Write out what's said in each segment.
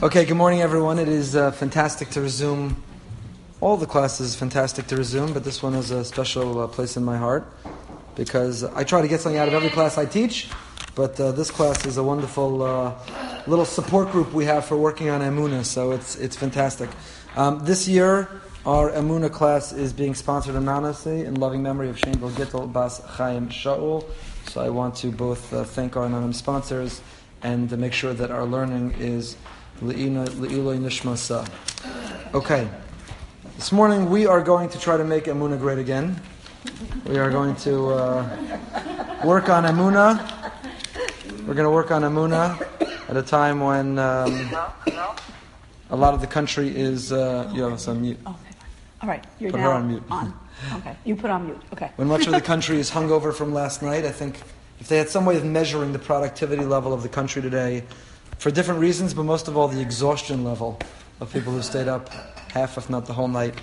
Okay, good morning, everyone. It is uh, fantastic to resume. All the classes fantastic to resume, but this one has a special uh, place in my heart because I try to get something out of every class I teach. But uh, this class is a wonderful uh, little support group we have for working on Emuna, so it's it's fantastic. Um, this year, our Emuna class is being sponsored anonymously in loving memory of Shenvil Gittel Bas Chaim Shaul. So I want to both uh, thank our anonymous sponsors and make sure that our learning is Le'iloi Nishmasa. Okay. This morning we are going to try to make Emuna great again. We are going to uh, work on Emuna. We're going to work on Emuna at a time when um, a lot of the country is. Uh, you have on mute. Okay. All right. You're Put now her on mute. On. Okay. You put on mute. Okay. When much of the country is hungover from last night, I think if they had some way of measuring the productivity level of the country today, for different reasons, but most of all the exhaustion level of people who stayed up half, if not the whole night,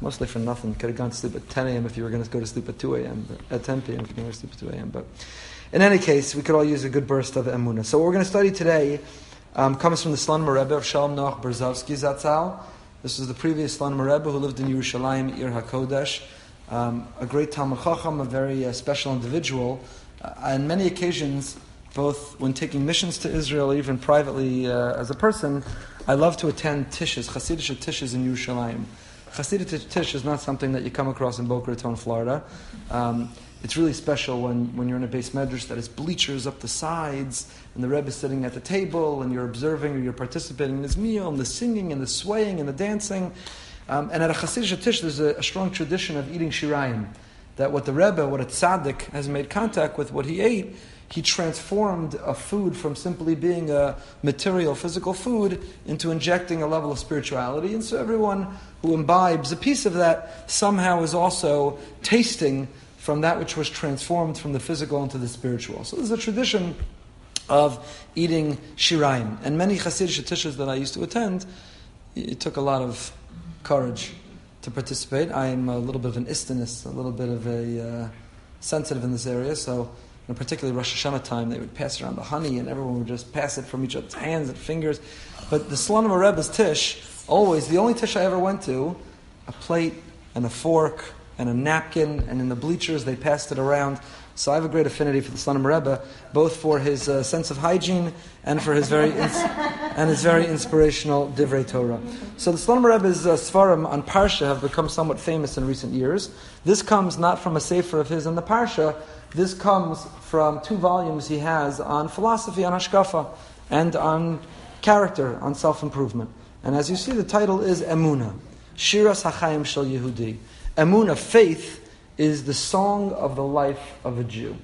mostly for nothing. Could have gone to sleep at 10 a.m. if you were going to go to sleep at 2 a.m., at 10 p.m. if you were to sleep at 2 a.m. But in any case, we could all use a good burst of emuna. So what we're going to study today um, comes from the Slonimer Rebbe of Shalom Noach Berezovsky Zatzal. This is the previous Slonimer Rebbe who lived in Yerushalayim, Ir HaKodesh. Um, a great Talmid Chacham, a very uh, special individual. Uh, on many occasions, both when taking missions to Israel, even privately uh, as a person, I love to attend tishes, Hasidic tishes in Yerushalayim. Hasidic tish is not something that you come across in Boca Raton, Florida. Um, it's really special when, when you're in a beis medrash that has bleachers up the sides, and the Rebbe is sitting at the table, and you're observing or you're participating in his meal, and the singing, and the swaying, and the dancing. Um, and at a Hasidic tish, there's a, a, strong tradition of eating shirayim. That what the Rebbe, what a tzaddik, has made contact with, what he ate, he transformed a food from simply being a material, physical food into injecting a level of spirituality. And so everyone who imbibes a piece of that somehow is also tasting from that which was transformed from the physical into the spiritual. So there's a tradition of eating shirayim. And many Hasidic tishes that I used to attend, it took a lot of courage to participate. I am a little bit of an istinist, a little bit of a uh, sensitive in this area, so and particularly Rosh Hashanah time, they would pass around the honey, and everyone would just pass it from each other's hands and fingers. But the Salon Slonim Rebbe's tish, always, the only tish I ever went to, a plate and a fork and a napkin, and in the bleachers they passed it around. So I have a great affinity for the Slonim Rebbe, both for his uh, sense of hygiene and for his very ins- and his very inspirational divrei Torah. So the Slonim Rebbe's uh, svarim on parsha have become somewhat famous in recent years. This comes not from a sefer of his in the parsha, this comes from two volumes he has on philosophy, on hashkafa, and on character, on self improvement. And as you see, the title is Emuna, Shiras HaChaim Shel Yehudi. Emuna, faith, is the song of the life of a Jew.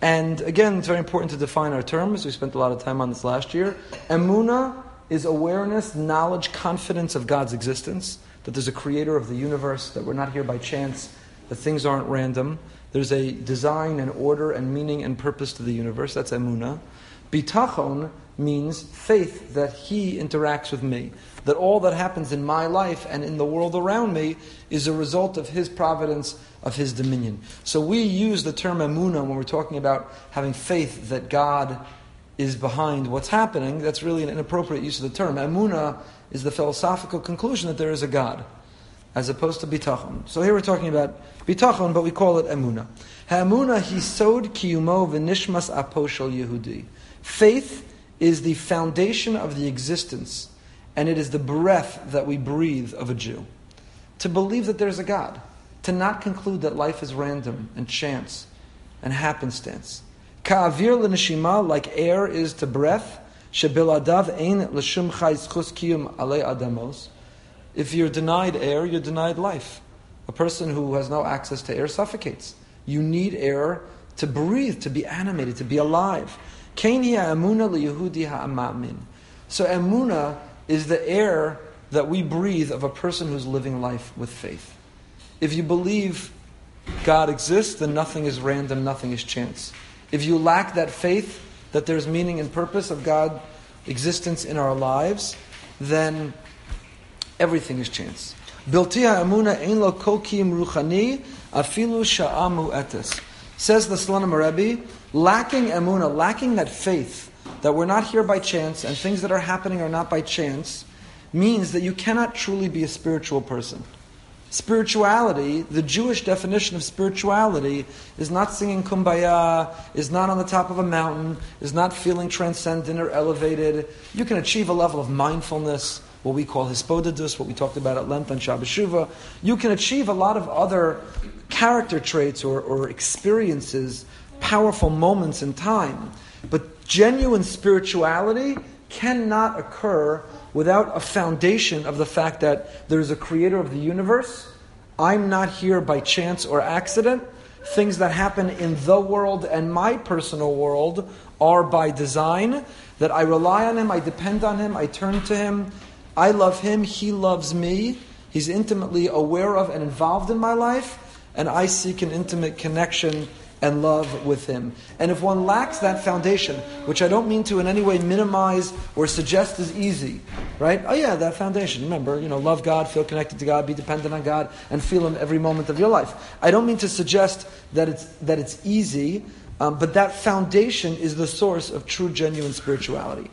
And again, it's very important to define our terms. We spent a lot of time on this last year. Emuna is awareness, knowledge, confidence of God's existence, that there's a creator of the universe, that we're not here by chance, that things aren't random. There's a design and order and meaning and purpose to the universe. That's emuna. Bitachon means faith that He interacts with me. That all that happens in my life and in the world around me is a result of His providence, of His dominion. So we use the term emuna when we're talking about having faith that God is behind what's happening. That's really an inappropriate use of the term. Emuna is the philosophical conclusion that there is a God as opposed to bitachon. So here we're talking about bitachon, but we call it emuna. Ha'emuna hisod kiyumo v'nishmas aposhel Yehudi. Faith is the foundation of the existence, and it is the breath that we breathe of a Jew. To believe that there's a God, to not conclude that life is random and chance and happenstance. Ka'avir l'neshima, like air is to breath, shebiladav ein l'shum chayz kiyum alei adamos. If you're denied air, you're denied life. A person who has no access to air suffocates. You need air to breathe, to be animated, to be alive. So emuna is the air that we breathe of a person who's living life with faith. If you believe God exists, then nothing is random, nothing is chance. If you lack that faith, that there's meaning and purpose of God's existence in our lives, then Everything is chance. Says the Slonim Rebbe, lacking emuna, lacking that faith that we're not here by chance and things that are happening are not by chance, means that you cannot truly be a spiritual person. Spirituality, the Jewish definition of spirituality, is not singing kumbaya, is not on the top of a mountain, is not feeling transcendent or elevated. You can achieve a level of mindfulness, what we call hisbodedus, what we talked about at length on Shabbos Shuvah. You can achieve a lot of other character traits or, or experiences, powerful moments in time. But genuine spirituality cannot occur without a foundation of the fact that there's a creator of the universe. I'm not here by chance or accident. Things that happen in the world and my personal world are by design. That I rely on Him, I depend on Him, I turn to Him. I love Him, He loves me. He's intimately aware of and involved in my life, and I seek an intimate connection and love with Him. And if one lacks that foundation, which I don't mean to in any way minimize or suggest is easy, right? Oh yeah, that foundation. Remember, you know, love God, feel connected to God, be dependent on God, and feel Him every moment of your life. I don't mean to suggest that it's that it's easy. Um, but that foundation is the source of true, genuine spirituality.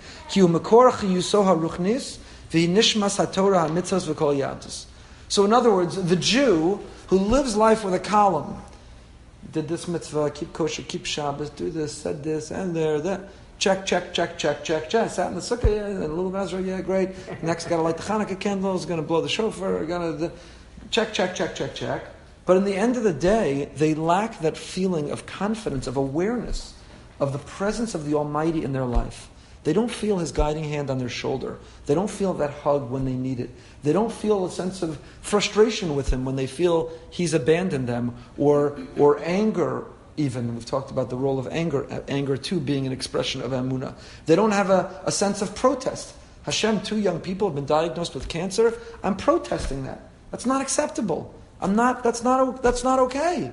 So, in other words, the Jew who lives life with a column did this mitzvah, keep kosher, keep Shabbos, do this, said this, and there, that. Check, check, check, check, check, check. Sat in the sukkah, yeah, and little Mazra, yeah, great. Next, got to light the Hanukkah candles, going to blow the shofar, going to check, check, check, check, check. But in the end of the day, they lack that feeling of confidence, of awareness, of the presence of the Almighty in their life. They don't feel His guiding hand on their shoulder. They don't feel that hug when they need it. They don't feel a sense of frustration with Him when they feel He's abandoned them, or, or anger, even. We've talked about the role of anger, anger too being an expression of Amunah. They don't have a, a sense of protest. Hashem, two young people have been diagnosed with cancer. I'm protesting that. That's not acceptable. I'm not, that's not, that's not okay.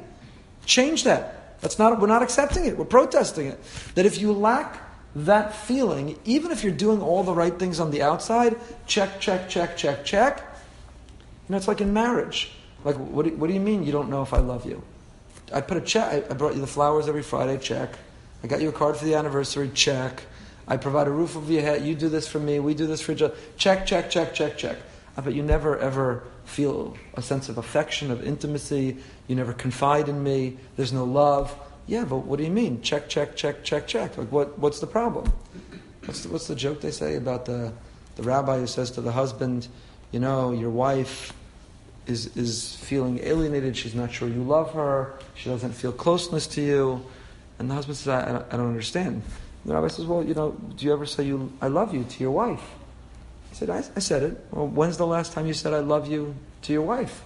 Change that. That's not, we're not accepting it. We're protesting it. That if you lack that feeling, even if you're doing all the right things on the outside, check, check, check, check, check. You know, it's like in marriage. Like, what do, what do you mean you don't know if I love you? I put a check. I brought you the flowers every Friday. Check. I got you a card for the anniversary. Check. I provide a roof over your head. You do this for me. We do this for each other. Check, check, check, check, check. But you never ever feel a sense of affection, of intimacy. You never confide in me. There's no love. Yeah, but what do you mean? Check, check, check, check, check. Like, what, what's the problem? What's the, what's the joke they say about the, the rabbi who says to the husband, you know, your wife is, is feeling alienated. She's not sure you love her. She doesn't feel closeness to you. And the husband says, I, I, don't, understand. The rabbi says, well, you know, do you ever say you, I love you to your wife? He said, I, I said it. Well, when's the last time you said I love you to your wife?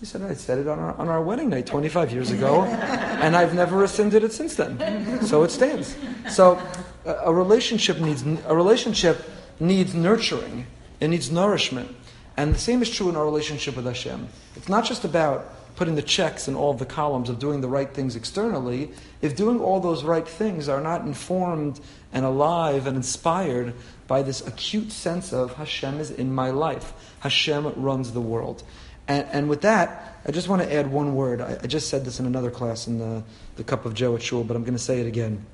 He said, I said it on our, on our wedding night 25 years ago, and I've never rescinded it since then. So it stands. So a relationship needs, a relationship needs nurturing, it needs nourishment. And the same is true in our relationship with Hashem. It's not just about putting the checks in all the columns of doing the right things externally. If doing all those right things are not informed and alive and inspired by this acute sense of Hashem is in my life, Hashem runs the world. And, and with that, I just want to add one word. I, I, just said this in another class in the, the Cup of Joe at Shul, but I'm going to say it again.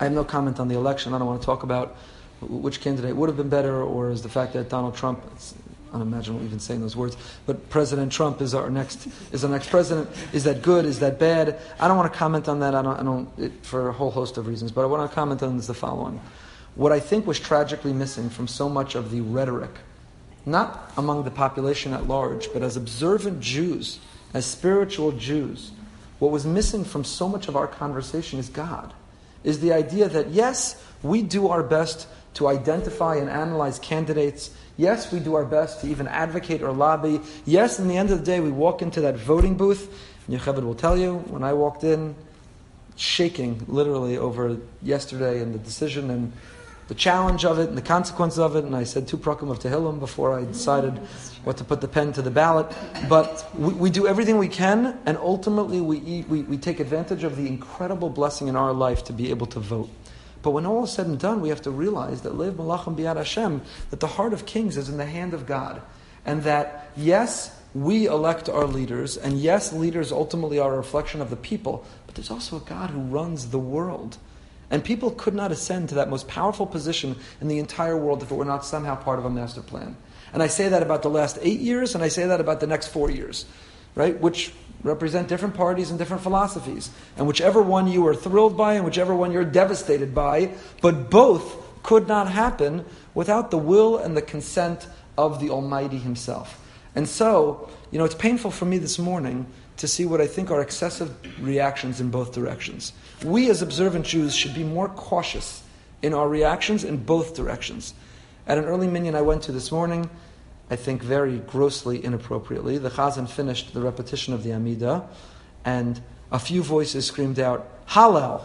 I have no comment on the election. I don't want to talk about which candidate would have been better, or is the fact that Donald Trump, it's unimaginable even saying those words, but President Trump is our next is our next president. Is that good? Is that bad? I don't want to comment on that. I don't, I don't it, for a whole host of reasons. But I want to comment on is the following: What I think was tragically missing from so much of the rhetoric not among the population at large, but as observant Jews, as spiritual Jews, what was missing from so much of our conversation is God. Is the idea that yes, we do our best to identify and analyze candidates. Yes, we do our best to even advocate or lobby. Yes, in the end of the day, we walk into that voting booth. And Yocheved will tell you, when I walked in, shaking literally over yesterday and the decision and the challenge of it and the consequence of it, and I said two prakim of Tehillim before I decided mm, what to put the pen to the ballot. But we, we do everything we can, and ultimately we, we, we take advantage of the incredible blessing in our life to be able to vote. But when all is said and done, we have to realize that Lev Malachim Biad Hashem, that the heart of kings is in the hand of God. And that, yes, we elect our leaders, and yes, leaders ultimately are a reflection of the people, but there's also a God who runs the world. And people could not ascend to that most powerful position in the entire world if it were not somehow part of a master plan. And I say that about the last eight years, and I say that about the next four years, right? Which represent different parties and different philosophies. And whichever one you are thrilled by and whichever one you're devastated by, but both could not happen without the will and the consent of the Almighty Himself. And so, you know, it's painful for me this morning to see what I think are excessive reactions in both directions. We as observant Jews should be more cautious in our reactions in both directions. At an early minyan I went to this morning, I think very grossly inappropriately, the Chazan finished the repetition of the Amida, and a few voices screamed out, Hallel!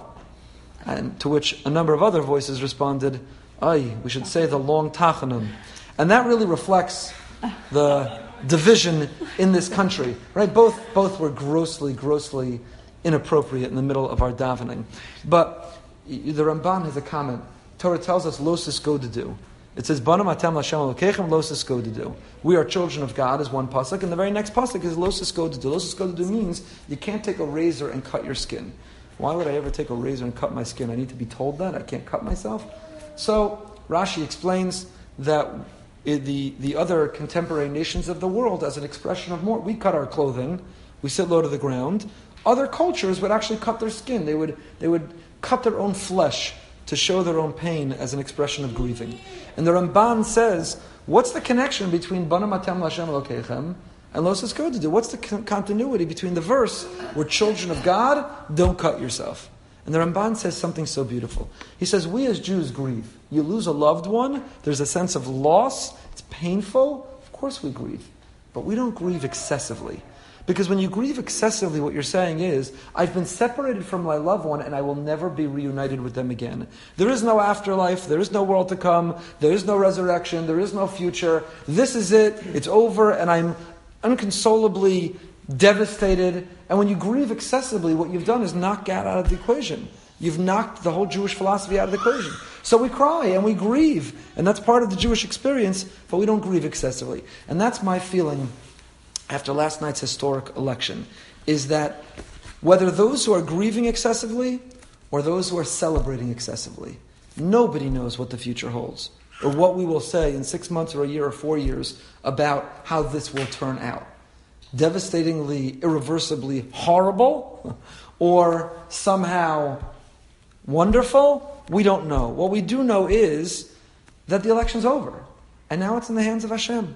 And to which a number of other voices responded, Ay, we should say the long Tachanun. And that really reflects the division in this country, right? Both, both were grossly, grossly inappropriate in the middle of our davening. But the Ramban has a comment. Torah tells us, lo sisgodedu. It says, Banam atem Hashem alokechem lo sisgodedu. We are children of God is one pasuk, and the very next pasuk is lo sisgodedu. Losis go to do means you can't take a razor and cut your skin. Why would I ever take a razor and cut my skin? I need to be told that I can't cut myself. So Rashi explains that the, the other contemporary nations of the world, as an expression of more, we cut our clothing, we sit low to the ground. Other cultures would actually cut their skin. They would, they would cut their own flesh to show their own pain as an expression of grieving. And the Ramban says, what's the connection between Bana Matem Lashem Lokechem and Los do? What's the continuity between the verse, we're children of God, don't cut yourself? And the Ramban says something so beautiful. He says, We as Jews grieve. You lose a loved one, there's a sense of loss, it's painful. Of course we grieve. But we don't grieve excessively. Because when you grieve excessively, what you're saying is, I've been separated from my loved one and I will never be reunited with them again. There is no afterlife, there is no world to come, there is no resurrection, there is no future. This is it, it's over, and I'm unconsolably devastated. And when you grieve excessively, what you've done is knock God out of the equation. You've knocked the whole Jewish philosophy out of the equation. So we cry and we grieve, and that's part of the Jewish experience, but we don't grieve excessively. And that's my feeling after last night's historic election, is that whether those who are grieving excessively or those who are celebrating excessively, nobody knows what the future holds or what we will say in six months or a year or four years about how this will turn out devastatingly, irreversibly horrible or somehow wonderful? We don't know. What we do know is that the election's over. And now it's in the hands of Hashem.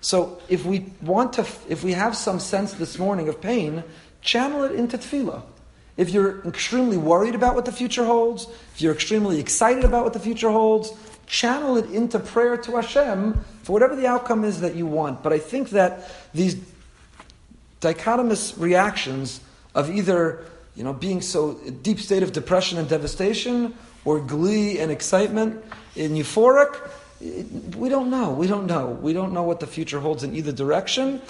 So if we want to, if we have some sense this morning of pain, channel it into tefillah. If you're extremely worried about what the future holds, if you're extremely excited about what the future holds, channel it into prayer to Hashem for whatever the outcome is that you want. But I think that these dichotomous reactions of either you know, being so deep state of depression and devastation, or glee and excitement and euphoric, we don't know. We don't know. We don't know what the future holds in either direction.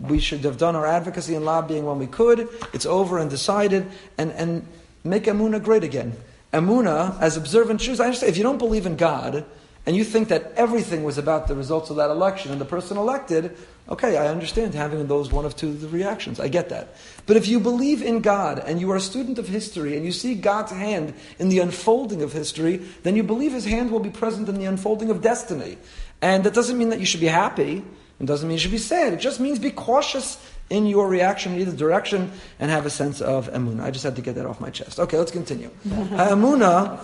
We should have done our advocacy and lobbying when we could. It's over and decided, and, and make Amuna great again. Amuna, as observant Jews, I understand if you don't believe in God, and you think that everything was about the results of that election and the person elected, okay, I understand having those one of two reactions. I get that. But if you believe in God and you are a student of history and you see God's hand in the unfolding of history, then you believe his hand will be present in the unfolding of destiny. And that doesn't mean that you should be happy. It doesn't mean you should be sad. It just means be cautious in your reaction in either direction and have a sense of emuna. I just had to get that off my chest. Okay, let's continue. Ha'emuna,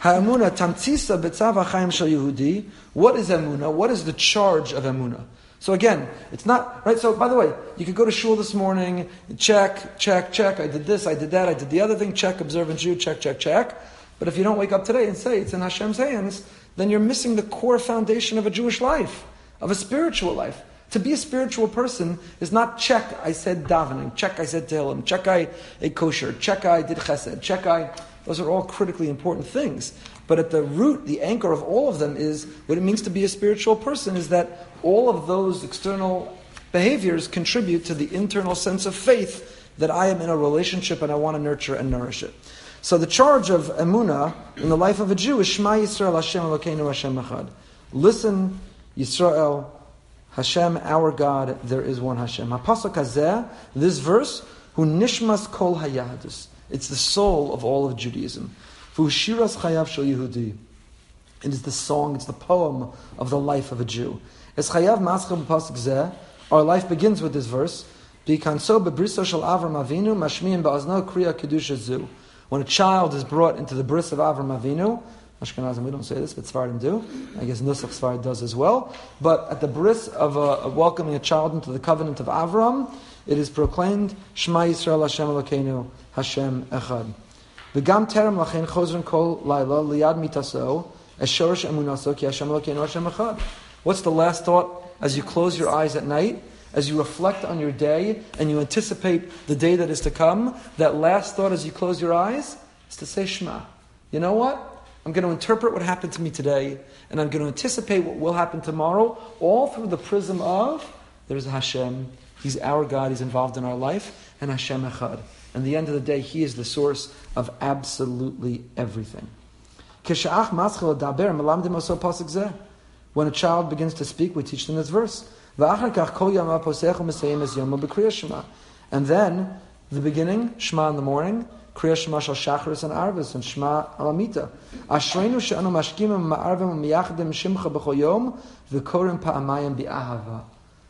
ha'emuna tamtzisa betzav ha'chaim shel Yehudi. What is emuna? What is the charge of emuna? So again, it's not right. So by the way, you could go to shul this morning, check, check, check. I did this, I did that, I did the other thing. Check, observant Jew, check, check, check. But if you don't wake up today and say it's in Hashem's hands, then you're missing the core foundation of a Jewish life, of a spiritual life. To be a spiritual person is not check, I said davening, check, I said tehillim, check, I ate kosher, check, I did chesed, check, I. Those are all critically important things. But at the root, the anchor of all of them is what it means to be a spiritual person is that all of those external behaviors contribute to the internal sense of faith that I am in a relationship and I want to nurture and nourish it. So the charge of emuna in the life of a Jew is Shema Yisrael Hashem Elokeinu Hashem Echad. Listen, Yisrael, Hashem, our God, there is one Hashem. HaPasuk Hazeh, this verse, who Nishmas Kol Hayadus. It's the soul of all of Judaism. V'ushiras chayav shel Yehudi. It is the song, it's the poem of the life of a Jew. Es chayav maschel b'pasuk zeh. Our life begins with this verse. B'kanso bebriso shel Avram Avinu mashmiim ba'azno kriya kedusha zu. When a child is brought into the bris of Avram Avinu, Ashkenazim, we don't say this, but Sephardim do. I guess Nusach Sfard does as well. But at the bris of, uh, of welcoming a child into the covenant of Avram, it is proclaimed, Shema Yisrael Hashem Elokeinu, Hashem Echad. V'gam terem lachen chozren kol laila liyad mitaso, emunaso ki Hashem Elokeinu Hashem Echad. What's the last thought as you close your eyes at night? As you reflect on your day and you anticipate the day that is to come, that last thought as you close your eyes is to say Shema. You know what? I'm going to interpret what happened to me today, and I'm going to anticipate what will happen tomorrow, all through the prism of there's Hashem. He's our God. He's involved in our life, and Hashem Echad. And the end of the day, He is the source of absolutely everything. When a child begins to speak, we teach them this verse. And then, the beginning, Shema in the morning, Kriya Shema Shal Shacharis and Arvis and Shema Alamita. Ashreinu she'anu mashkimim ma'arvim miyachadim shimcha b'chol yom v'korim pa'amayim bi'ahava.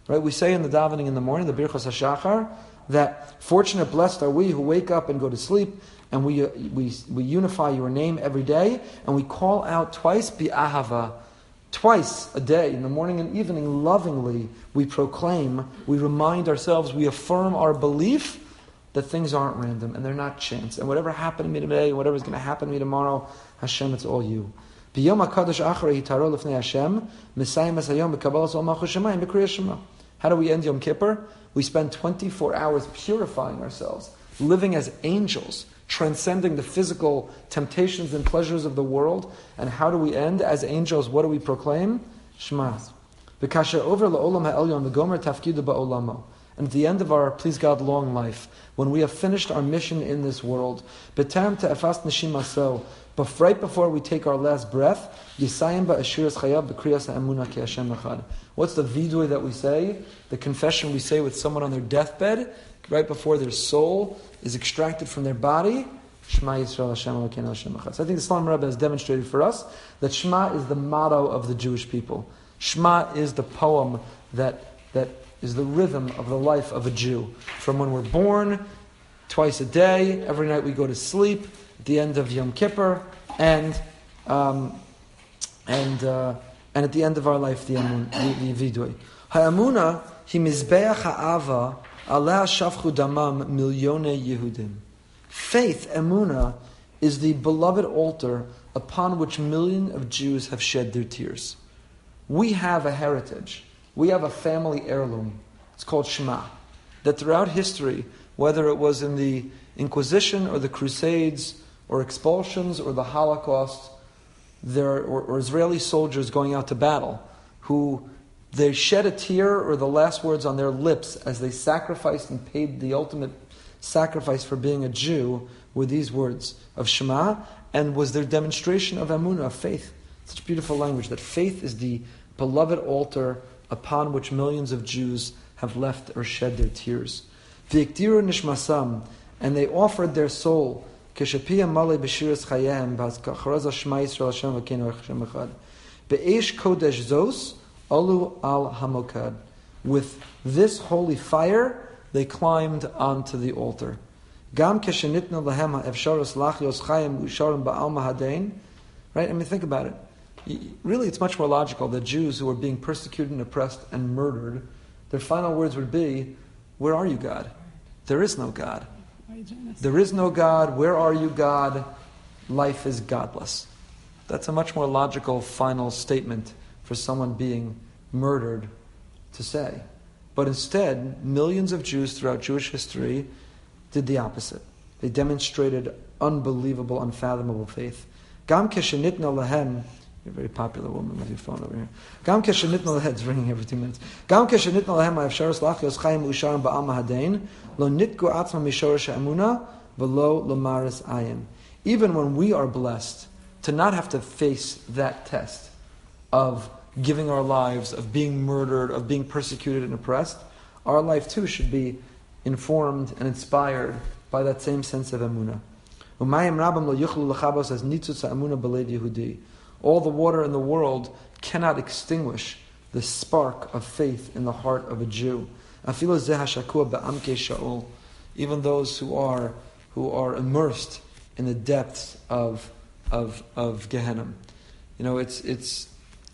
Right, we say in the davening in the morning, the Birchas HaShachar, that fortunate, blessed are we who wake up and go to sleep, and we, we, we unify your name every day, and we call out twice bi'ahava. Twice a day, in the morning and evening, lovingly, we proclaim, we remind ourselves, we affirm our belief that things aren't random and they're not chance. And whatever happened to me today, whatever is going to happen to me tomorrow, Hashem, it's all you. How do we end Yom Kippur? We spend 24 hours purifying ourselves, living as angels, transcending the physical temptations and pleasures of the world. And how do we end as angels? What do we proclaim? Shema. And at the end of our, please God, long life, when we have finished our mission in this world, but right before we take our last breath, What's the vidui that we say? The confession we say with someone on their deathbed, right before their soul is extracted from their body. Shema Yisrael Hashem Hashem So I think the Slonim Rebbe has demonstrated for us that Shema is the motto of the Jewish people. Shema is the poem that, that is the rhythm of the life of a Jew. From when we're born, twice a day, every night we go to sleep, at the end of Yom Kippur, and, um, and, uh, and at the end of our life, the, the, the vidui. Ha'amuna hi mizbeach ha'ava aleh shafchu damam milyone Yehudim. Faith, emuna, is the beloved altar upon which millions of Jews have shed their tears. We have a heritage we have a family heirloom. It's called Shema. That throughout history, whether it was in the Inquisition or the Crusades or expulsions or the Holocaust, there were Israeli soldiers going out to battle who they shed a tear or the last words on their lips as they sacrificed and paid the ultimate sacrifice for being a Jew were these words of Shema and was their demonstration of Amunah, of faith. Such beautiful language that faith is the beloved altar upon which millions of Jews have left or shed their tears. V'ikdiru nishmasam, and they offered their soul, keshapia male b'shiras chayem, b'azkacharaza shema Yisrael Hashem v'kenu Hashem echad. Be'esh kodesh zos, alu al hamokad. With this holy fire, they climbed onto the altar. Gam keshenitna lahem ha'efsharos lachios chayim usharim ba'al mahadein. Right? I mean, think about it really it's much more logical that Jews who were being persecuted and oppressed and murdered, their final words would be, Where are you, God? There is no God. There is no God. Where are you, God? Life is godless. That's a much more logical final statement for someone being murdered to say. But instead, millions of Jews throughout Jewish history did the opposite. They demonstrated unbelievable, unfathomable faith. Gam lahem you're a very popular woman with your phone over here. Gam heads ringing every two minutes. Gam lehem lachios chayim usharim lo atzma v'lo ayin. Even when we are blessed to not have to face that test of giving our lives, of being murdered, of being persecuted and oppressed, our life too should be informed and inspired by that same sense of emunah. Umayim rabam lo yuchlu lechabos as nitzutz amuna belev Yehudi. All the water in the world cannot extinguish the spark of faith in the heart of a Jew. Even those who are who are immersed in the depths of of of Gehenna. You know, it's it's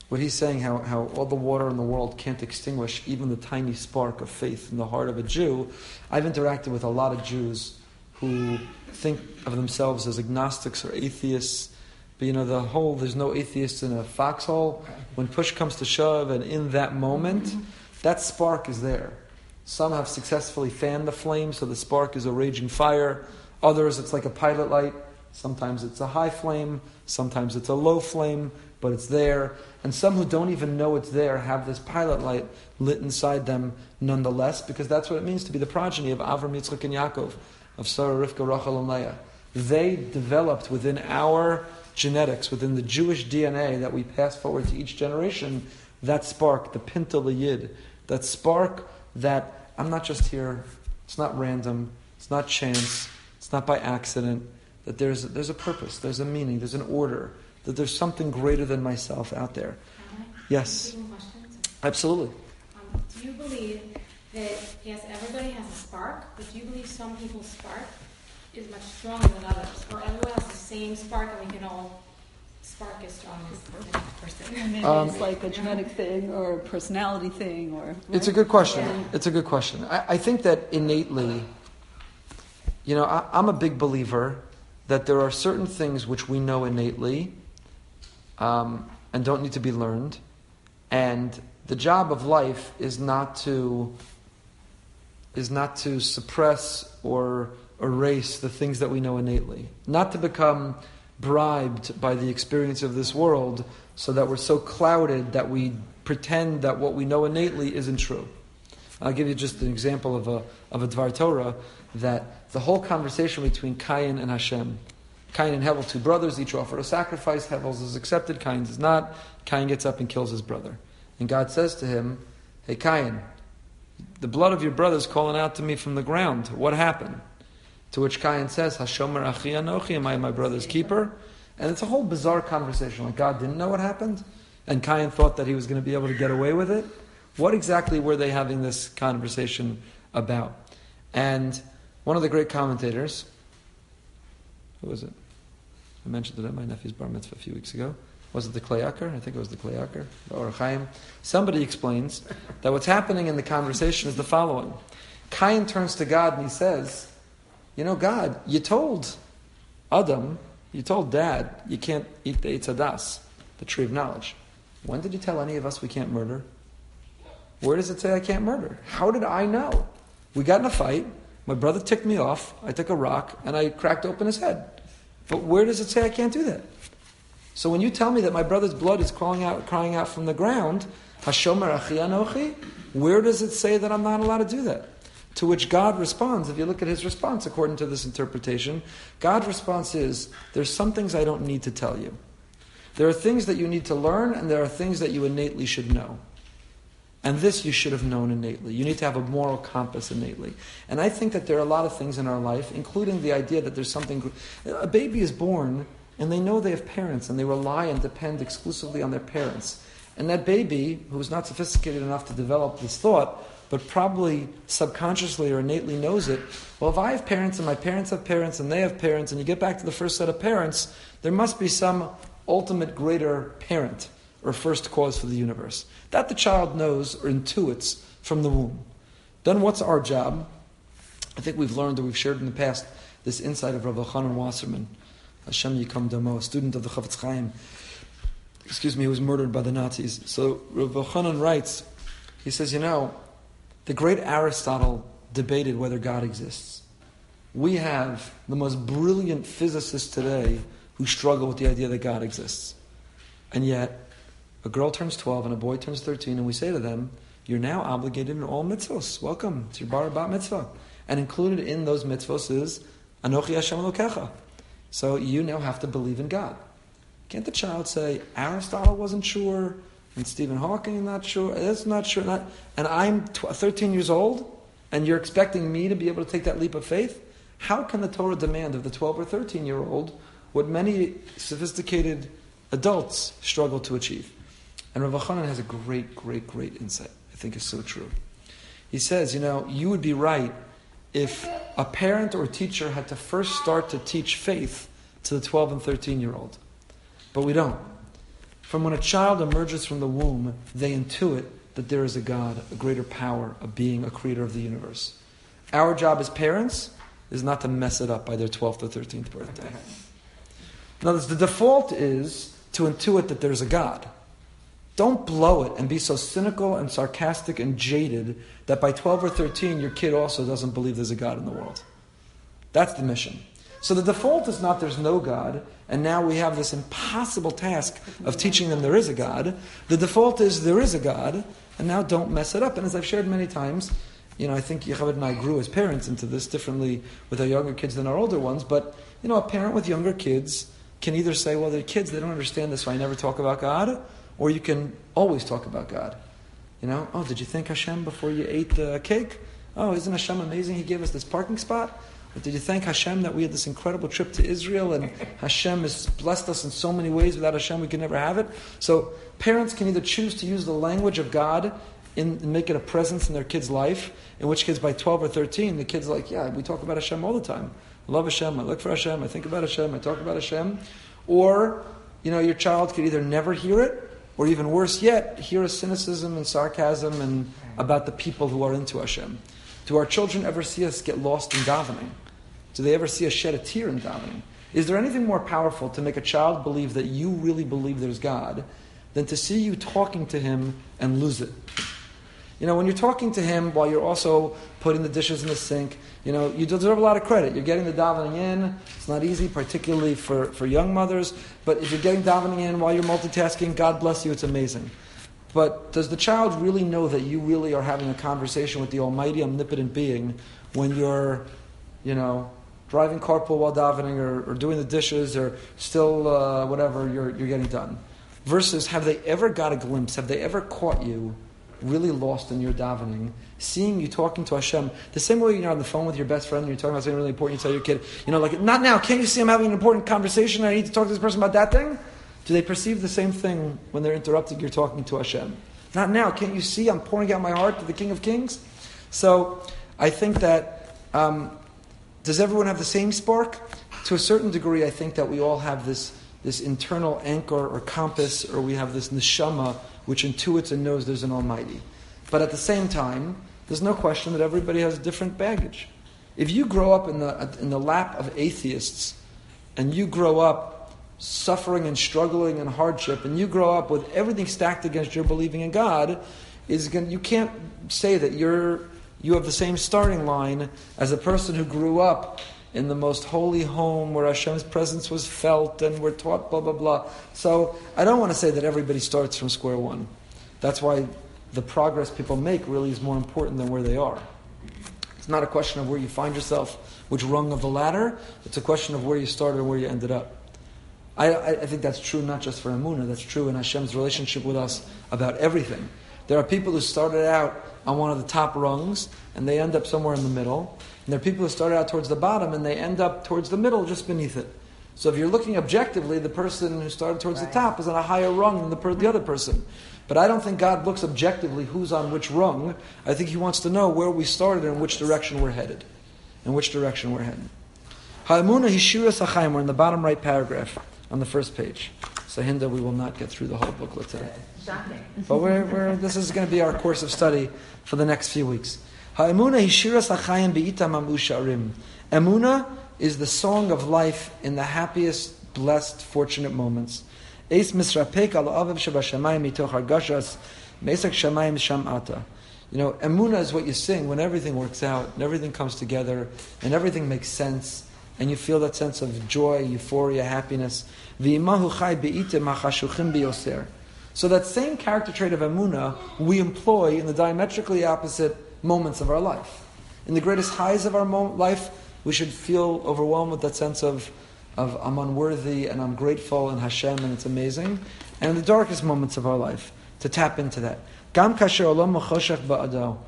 what he's saying how, how all the water in the world can't extinguish even the tiny spark of faith in the heart of a Jew. I've interacted with a lot of Jews who think of themselves as agnostics or atheists. But you know, the whole there's no atheists in a foxhole. When push comes to shove, and in that moment, that spark is there. Some have successfully fanned the flame, so the spark is a raging fire. Others, it's like a pilot light. Sometimes it's a high flame, sometimes it's a low flame, but it's there. And some who don't even know it's there have this pilot light lit inside them nonetheless, because that's what it means to be the progeny of Avram, Yitzchak, and Yaakov, of Sarah, Rivka, Rachel, and Leah. They developed within our genetics, within the Jewish DNA that we pass forward to each generation, that spark, the Pintele Yid, that spark that I'm not just here, it's not random, it's not chance, it's not by accident, that there's, there's a purpose, there's a meaning, there's an order, that there's something greater than myself out there. Yes. Absolutely. Um, do you believe that, yes, everybody has a spark, but do you believe some people's spark is much stronger than others? Or everyone has the same spark and we can all spark as strong as the next person? Maybe Um, it's like a genetic thing or a personality thing or. It's a good question. Yeah. It's a good question. I, I think that innately, you know, I, I'm a big believer that there are certain things which we know innately um, and don't need to be learned. And the job of life is not to is not to suppress or erase the things that we know innately. Not to become bribed by the experience of this world so that we're so clouded that we pretend that what we know innately isn't true. I'll give you just an example of a, of a Dvar Torah that the whole conversation between Cain and Hashem, Cain and Hevel, two brothers, each offer a sacrifice. Hevel's is accepted, Cain's is not. Cain gets up and kills his brother. And God says to him, Hey, Cain, the blood of your brother is calling out to me from the ground. What happened? To which Cain says, Hashomer achi anochi, am I my brother's keeper? And it's a whole bizarre conversation. Like God didn't know what happened, and Cain thought that he was going to be able to get away with it. What exactly were they having this conversation about? And one of the great commentators, who was it? I mentioned it at my nephew's bar mitzvah a few weeks ago. Was it the Kli Yakar? I think it was the Kli Yakar, Or Chaim. Somebody explains that what's happening in the conversation is the following. Cain turns to God and he says, You know, God, you told Adam, you told Dad, you can't eat the Eitz Hadas, the tree of knowledge. When did you tell any of us we can't murder? Where does it say I can't murder? How did I know? We got in a fight. My brother ticked me off. I took a rock and I cracked open his head. But where does it say I can't do that? So when you tell me that my brother's blood is crying out, crying out from the ground, Hashomer achi anochi, where does it say that I'm not allowed to do that? To which God responds, if you look at his response according to this interpretation, God's response is, there's some things I don't need to tell you. There are things that you need to learn, and there are things that you innately should know. And this you should have known innately. You need to have a moral compass innately. And I think that there are a lot of things in our life, including the idea that there's something. A baby is born, and they know they have parents, and they rely and depend exclusively on their parents. And that baby, who is not sophisticated enough to develop this thought, but probably subconsciously or innately knows it, well, if I have parents and my parents have parents and they have parents, and you get back to the first set of parents, there must be some ultimate greater parent or first cause for the universe. That the child knows or intuits from the womb. Then what's our job? I think we've learned or we've shared in the past this insight of Rabbi Chanan Wasserman, Hashem Yikom Damo, a student of the Chafetz Chaim. Excuse me, who was murdered by the Nazis. So Rabbi Chanan writes, he says, you know, the great Aristotle debated whether God exists. We have the most brilliant physicists today who struggle with the idea that God exists. And yet, a girl turns 12 and a boy turns 13, and we say to them, You're now obligated in all mitzvahs. Welcome to your bar bat mitzvah. And included in those mitzvahs is Anochi Hashem Elokecha. So you now have to believe in God. Can't the child say, Aristotle wasn't sure, and Stephen Hawking not sure, that's not sure, not, and I'm tw- 13 years old, and you're expecting me to be able to take that leap of faith? How can the Torah demand of the 12 or 13 year old what many sophisticated adults struggle to achieve? And Rav Chanan has a great, great, great insight. I think is so true. He says, you know, you would be right if a parent or teacher had to first start to teach faith to the 12 and 13 year old. But we don't. From when a child emerges from the womb, they intuit that there is a God, a greater power, a being, a creator of the universe. Our job as parents is not to mess it up by their 12th or 13th birthday. In other words, the default is to intuit that there's a God. Don't blow it and be so cynical and sarcastic and jaded that by 12 or 13 your kid also doesn't believe there's a God in the world. That's the mission. So the default is not there's no God, and now we have this impossible task of teaching them there is a God. The default is there is a God, and now don't mess it up. And as I've shared many times, you know, I think Yocheved and I grew as parents into this differently with our younger kids than our older ones. But, you know, a parent with younger kids can either say, well, they're kids, they don't understand this, so I never talk about God, or you can always talk about God. You know, oh, did you thank Hashem before you ate the cake? Oh, isn't Hashem amazing? He gave us this parking spot. But did you thank Hashem that we had this incredible trip to Israel and Hashem has blessed us in so many ways? Without Hashem, we could never have it. So parents can either choose to use the language of God in, and make it a presence in their kid's life, in which kids by 12 or 13, the kid's like, yeah, we talk about Hashem all the time. I love Hashem, I look for Hashem, I think about Hashem, I talk about Hashem. Or, you know, your child could either never hear it, or even worse yet, hear a cynicism and sarcasm and about the people who are into Hashem. Do our children ever see us get lost in davening? Do they ever see us shed a tear in davening? Is there anything more powerful to make a child believe that you really believe there's God than to see you talking to him and lose it? You know, when you're talking to him while you're also putting the dishes in the sink, you know, you deserve a lot of credit. You're getting the davening in. It's not easy, particularly for, for young mothers. But if you're getting davening in while you're multitasking, God bless you, it's amazing. But does the child really know that you really are having a conversation with the Almighty, omnipotent being when you're, you know, driving carpool while davening or, or doing the dishes or still uh, whatever you're, you're getting done. Versus, have they ever got a glimpse? Have they ever caught you really lost in your davening, seeing you talking to Hashem the same way you're on the phone with your best friend and you're talking about something really important, you tell your kid, you know, like, not now, can't you see I'm having an important conversation? I need to talk to this person about that thing? Do they perceive the same thing when they're interrupting you're talking to Hashem? Not now, can't you see I'm pouring out my heart to the King of Kings? So, I think that um, does everyone have the same spark? To a certain degree, I think that we all have this, this internal anchor or compass, or we have this neshama which intuits and knows there's an Almighty. But at the same time, there's no question that everybody has different baggage. If you grow up in the, in the lap of atheists, and you grow up suffering and struggling and hardship, and you grow up with everything stacked against your believing in God, is going you can't say that you're you have the same starting line as a person who grew up in the most holy home where Hashem's presence was felt and we're taught blah blah blah. So I don't want to say that everybody starts from square one. That's why the progress people make really is more important than where they are. It's not a question of where you find yourself, which rung of the ladder. It's a question of where you started and where you ended up. I, I think that's true not just for Amunah, that's true in Hashem's relationship with us about everything. There are people who started out on one of the top rungs and they end up somewhere in the middle. And there are people who started out towards the bottom and they end up towards the middle, just beneath it. So if you're looking objectively, the person who started towards right. the top is on a higher rung than the, per- the other person. But I don't think God looks objectively who's on which rung. I think He wants to know where we started and which direction we're headed. In which direction we're headed. Ha'emuna Hishira Sachaim, we're in the bottom right paragraph on the first page. So Hinda, we will not get through the whole booklet today. Shocking. But we're, we're, this is going to be our course of study for the next few weeks. Ha'emuna hishiras ha'chayim be'itam amusharim. Emuna is the song of life in the happiest, blessed, fortunate moments. Eis misrapek al aviv shabashamayim mitoch hargashas mesak shamayim shamata. You know, emuna is what you sing when everything works out and everything comes together and everything makes sense and you feel that sense of joy, euphoria, happiness. So that same character trait of emuna we employ in the diametrically opposite moments of our life. In the greatest highs of our life, we should feel overwhelmed with that sense of, of I'm unworthy and I'm grateful and Hashem and it's amazing. And in the darkest moments of our life, to tap into that. Gam kasher olam ba'ado.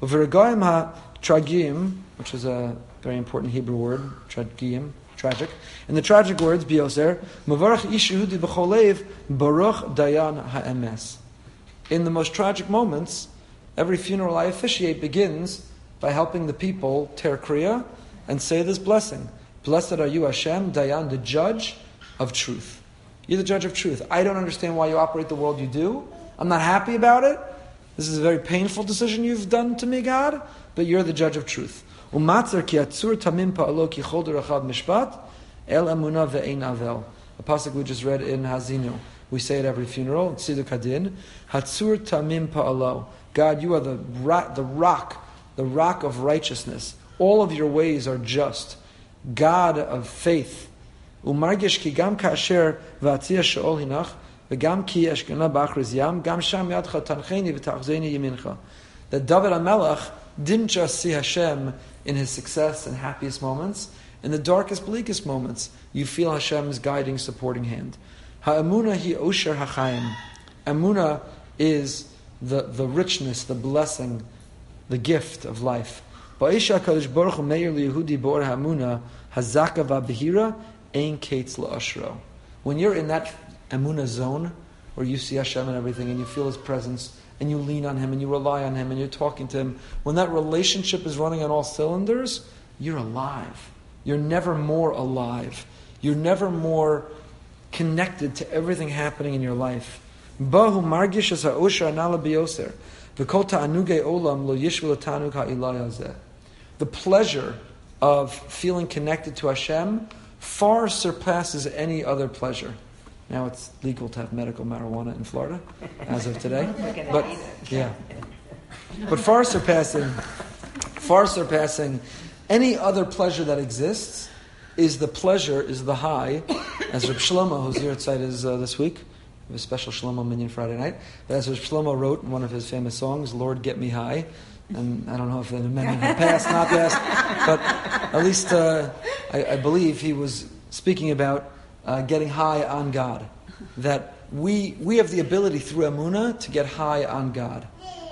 Ha-tragim, which is a very important Hebrew word, tragiyim, tragic. In the tragic words, bioser, mavarach ish Yehudi b'cholev baruch dayan ha'emes. In the most tragic moments, every funeral I officiate begins by helping the people tear kriya and say this blessing. Blessed are you, Hashem, Dayan, the judge of truth. You're the judge of truth. I don't understand why you operate the world you do. I'm not happy about it. This is a very painful decision you've done to me, God, but you're the judge of truth. Umatzar ki atzur tamim pa'alo ki chol mishpat el amuna ve'ein avel. A pasuk we just read in Hazinu. We say it every funeral. Tziduk Hadin. Hatzur tamim pa'alo. God, you are the rock, the rock, the rock of righteousness. All of your ways are just. God of faith. Umargish ki gam kasher v'atzia she'ol hinach v'gam ki eshkena b'achriz yam gam sham yadcha tancheni v'tachzeni yimincha. That David HaMelech didn't just see Hashem in his success and happiest moments. In the darkest, bleakest moments, you feel Hashem's guiding, supporting hand. Ha'emuna hi osher ha'chaim. Emuna is the, the richness, the blessing, the gift of life. Ba'isha HaKadosh Baruch meir liyehudi bor ha'emuna hazaka v'abihira ein kates la'ashro. When you're in that emuna zone, where you see Hashem and everything, and you feel His presence, and you lean on Him, and you rely on Him, and you're talking to Him, when that relationship is running on all cylinders, you're alive. You're never more alive. You're never more connected to everything happening in your life. Bahu The pleasure of feeling connected to Hashem far surpasses any other pleasure. Now it's legal to have medical marijuana in Florida as of today. But yeah. But far surpassing far surpassing any other pleasure that exists is the pleasure, is the high, as Reb Shlomo, who's here at is uh, this week, we have a special Shlomo Minyan Friday night, but as Reb Shlomo wrote in one of his famous songs, Lord Get Me High, and I don't know if the amendment had passed, not passed, but at least uh, I, I, believe he was speaking about uh, getting high on God. That we, we have the ability through Emuna to get high on God.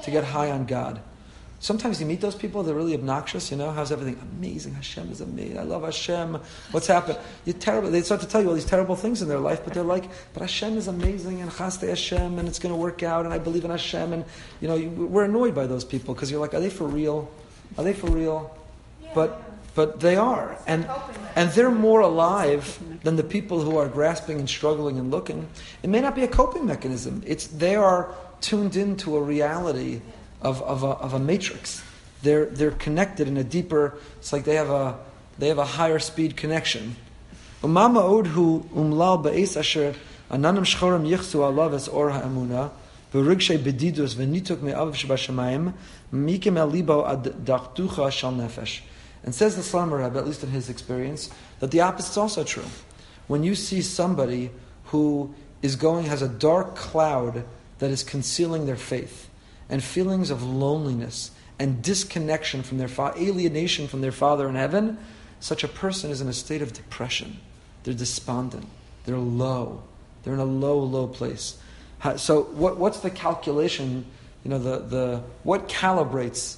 To get high on God. Sometimes you meet those people, they're really obnoxious, you know, how's everything? Amazing, Hashem is amazing, I love Hashem. What's happened? You're terrible. They start to tell you all these terrible things in their life, but they're like, but Hashem is amazing, and chaste Hashem, and it's going to work out, and I believe in Hashem, and, you know, we're annoyed by those people, because you're like, are they for real? Are they for real? Yeah. But, but they are. And, and they're more alive than the people who are grasping and struggling and looking. It may not be a coping mechanism. It's, they are tuned into a reality of, of, a, of a matrix. They're, they're connected in a deeper, it's like they have a, they have a higher speed connection. Umama odhu umlal or bedidus v'nituk mikim elibo ad dachtucha shal nefesh. And says the Slonim Rebbe, at least in his experience, that the opposite is also true. When you see somebody who is going, has a dark cloud that is concealing their faith, and feelings of loneliness and disconnection from their fa- alienation from their Father in heaven, such a person is in a state of depression. They're despondent. They're low. They're in a low, low place. So, what, what's the calculation? You know, the, the what calibrates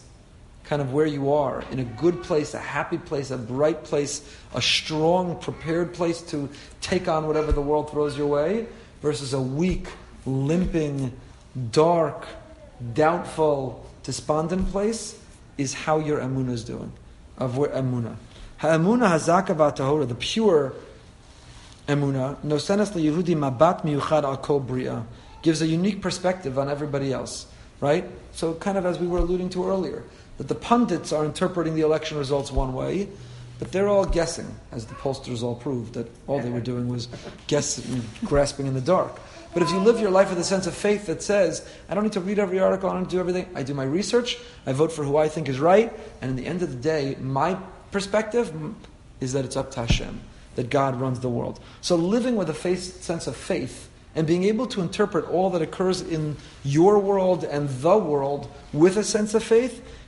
kind of where you are in a good place, a happy place, a bright place, a strong, prepared place to take on whatever the world throws your way, versus a weak, limping, dark, doubtful, despondent place is how your emuna is doing. Of where emuna. Ha'emuna hazaka v'atahora, the pure emuna, nosenes Yehudi mabat miyuchad al kol bria, gives a unique perspective on everybody else. Right? So kind of as we were alluding to earlier, that the pundits are interpreting the election results one way, but they're all guessing, as the pollsters all proved, that all they were doing was guessing, grasping in the dark. But if you live your life with a sense of faith that says, I don't need to read every article, I don't do everything, I do my research, I vote for who I think is right, and in the end of the day, my perspective is that it's up to Hashem, that God runs the world. So living with a faith, sense of faith and being able to interpret all that occurs in your world and the world with a sense of faith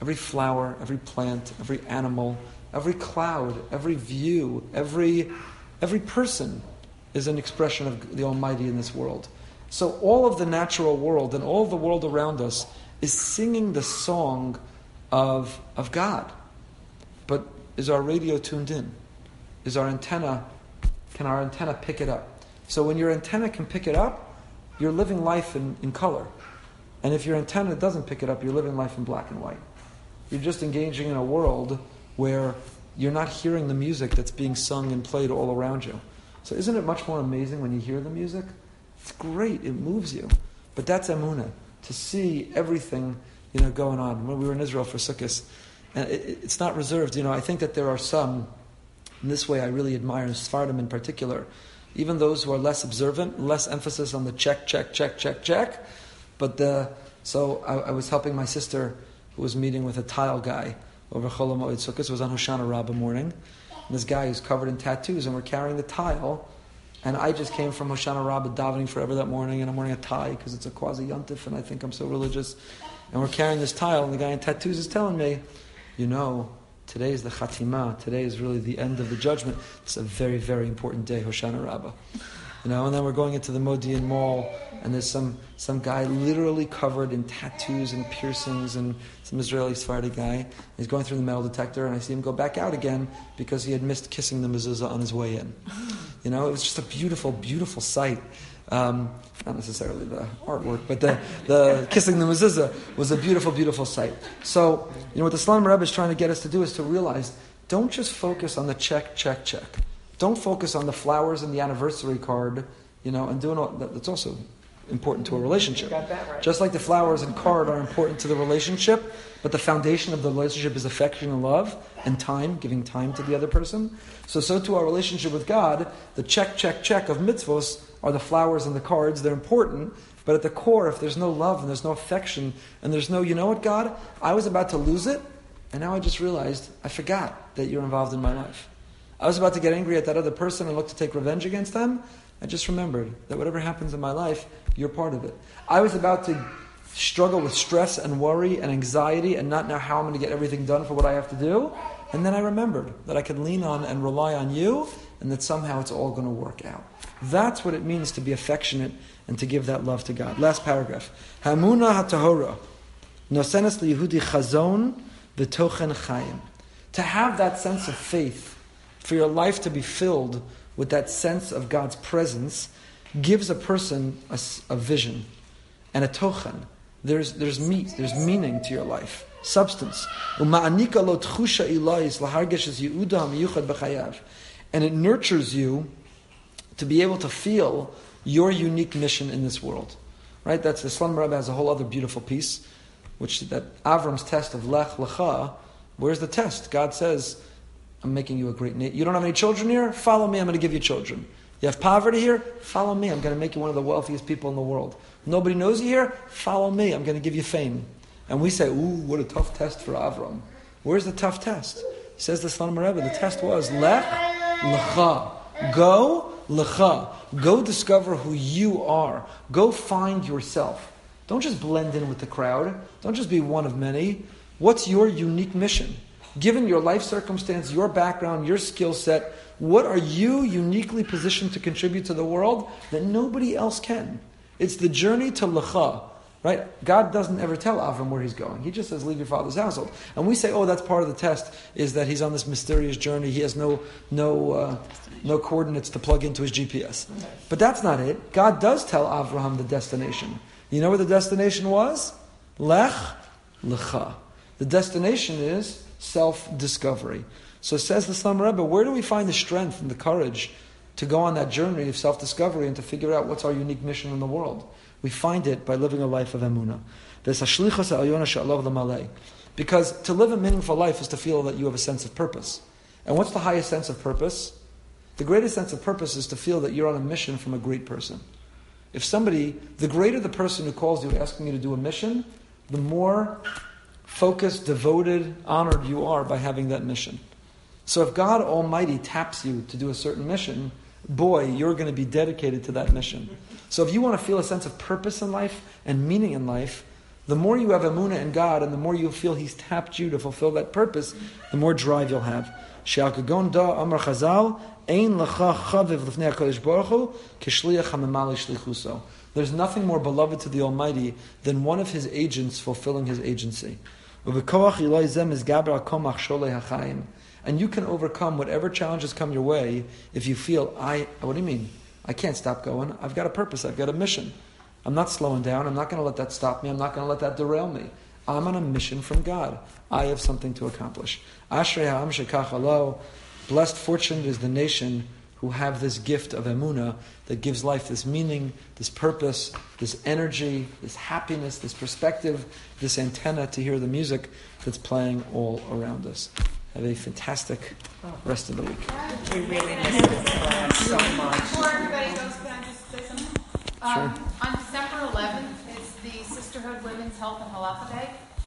Every flower, every plant, every animal, every cloud, every view, every, every person is an expression of the Almighty in this world. So all of the natural world and all the world around us is singing the song of, of God. But is our radio tuned in? Is our antenna, can our antenna pick it up? So when your antenna can pick it up, you're living life in, in color. And if your antenna doesn't pick it up, you're living life in black and white. You're just engaging in a world where you're not hearing the music that's being sung and played all around you. So isn't it much more amazing when you hear the music? It's great. It moves you. But that's Emunah, to see everything, you know, going on. When we were in Israel for Sukkot, uh, and it, it's not reserved. You know, I think that there are some, in this way I really admire Sfardim in particular, even those who are less observant, less emphasis on the check, check, check, check, check, but the, so I, I, was helping my sister who was meeting with a tile guy over Chol Hamoed Sukkot. It was on Hoshana Rabbah morning. And this guy who's covered in tattoos, and we're carrying the tile. And I just came from Hoshana Rabbah davening forever that morning, and I'm wearing a tie because it's a quasi yontif, and I think I'm so religious. And we're carrying this tile, and the guy in tattoos is telling me, you know, today is the Chatima. Today is really the end of the judgment. It's a very, very important day, Hoshana Rabbah. You know, and then we're going into the Modi'in Mall, and there's some, some guy literally covered in tattoos and piercings, and some Israeli Sephardi guy. He's going through the metal detector, and I see him go back out again because he had missed kissing the mezuzah on his way in. You know, it was just a beautiful, beautiful sight. Um, not necessarily the artwork, but the, the kissing the mezuzah was a beautiful, beautiful sight. So, you know, what the Slonim Rebbe is trying to get us to do is to realize don't just focus on the check, check, check. Don't focus on the flowers and the anniversary card, you know, and doing all that. That's also important to a relationship. Right. Just like the flowers and card are important to the relationship, but the foundation of the relationship is affection and love and time, giving time to the other person. So, so to our relationship with God, the check, check, check of mitzvos are the flowers and the cards. They're important, but at the core, if there's no love and there's no affection and there's no, you know what, God, I was about to lose it, and now I just realized I forgot that you're involved in my life. I was about to get angry at that other person and look to take revenge against them. I just remembered that whatever happens in my life, you're part of it. I was about to struggle with stress and worry and anxiety and not know how I'm going to get everything done for what I have to do. And then I remembered that I could lean on and rely on you and that somehow it's all going to work out. That's what it means to be affectionate and to give that love to God. Last paragraph. Hamuna hatahora. Nosenes liyehudi chazon v'tochen chayim. To have that sense of faith for your life to be filled with that sense of God's presence gives a person a, a vision and a tochen. There's, there's meat, there's meaning to your life, substance. And it nurtures you to be able to feel your unique mission in this world. Right? That's the Slonim Rebbe has a whole other beautiful piece, which that Avram's test of Lech Lecha. Where's the test? God says, I'm making you a great nation. You don't have any children here? Follow me, I'm going to give you children. You have poverty here? Follow me, I'm going to make you one of the wealthiest people in the world. Nobody knows you here? Follow me, I'm going to give you fame. And we say, ooh, what a tough test for Avram. Where's the tough test? Says the Slonim Rebbe, the test was, Lech Lecha. Go Lecha. Go discover who you are. Go find yourself. Don't just blend in with the crowd. Don't just be one of many. What's your unique mission? Given your life circumstance, your background, your skill set, what are you uniquely positioned to contribute to the world that nobody else can? It's the journey to Lecha. Right? God doesn't ever tell Avram where he's going. He just says, leave your father's household. And we say, oh, that's part of the test, is that he's on this mysterious journey. He has no, no, uh, no coordinates to plug into his GPS. But that's not it. God does tell Avraham the destination. You know where the destination was? Lech Lecha. The destination is self-discovery. So says the Slonim Rebbe, where do we find the strength and the courage to go on that journey of self-discovery and to figure out what's our unique mission in the world? We find it by living a life of emunah. Because to live a meaningful life is to feel that you have a sense of purpose. And what's the highest sense of purpose? The greatest sense of purpose is to feel that you're on a mission from a great person. If somebody, the greater the person who calls you asking you to do a mission, the more focused, devoted, honored you are by having that mission. So if God Almighty taps you to do a certain mission, boy, you're going to be dedicated to that mission. So if you want to feel a sense of purpose in life and meaning in life, the more you have emuna in God and the more you feel He's tapped you to fulfill that purpose, the more drive you'll have. Amar chazal, ein. There's nothing more beloved to the Almighty than one of His agents fulfilling His agency. And you can overcome whatever challenges come your way if you feel, I, what do you mean? I can't stop going. I've got a purpose. I've got a mission. I'm not slowing down. I'm not going to let that stop me. I'm not going to let that derail me. I'm on a mission from God. I have something to accomplish. Ashrei ha'am shekach alo. Blessed, fortunate is the nation who have this gift of emuna that gives life this meaning, this purpose, this energy, this happiness, this perspective, this antenna to hear the music that's playing all around us. Have a fantastic rest of the week. We really miss this class so much. Before everybody goes, can I just say something? Um, on December 11th is the Sisterhood Women's Health and Halacha Day.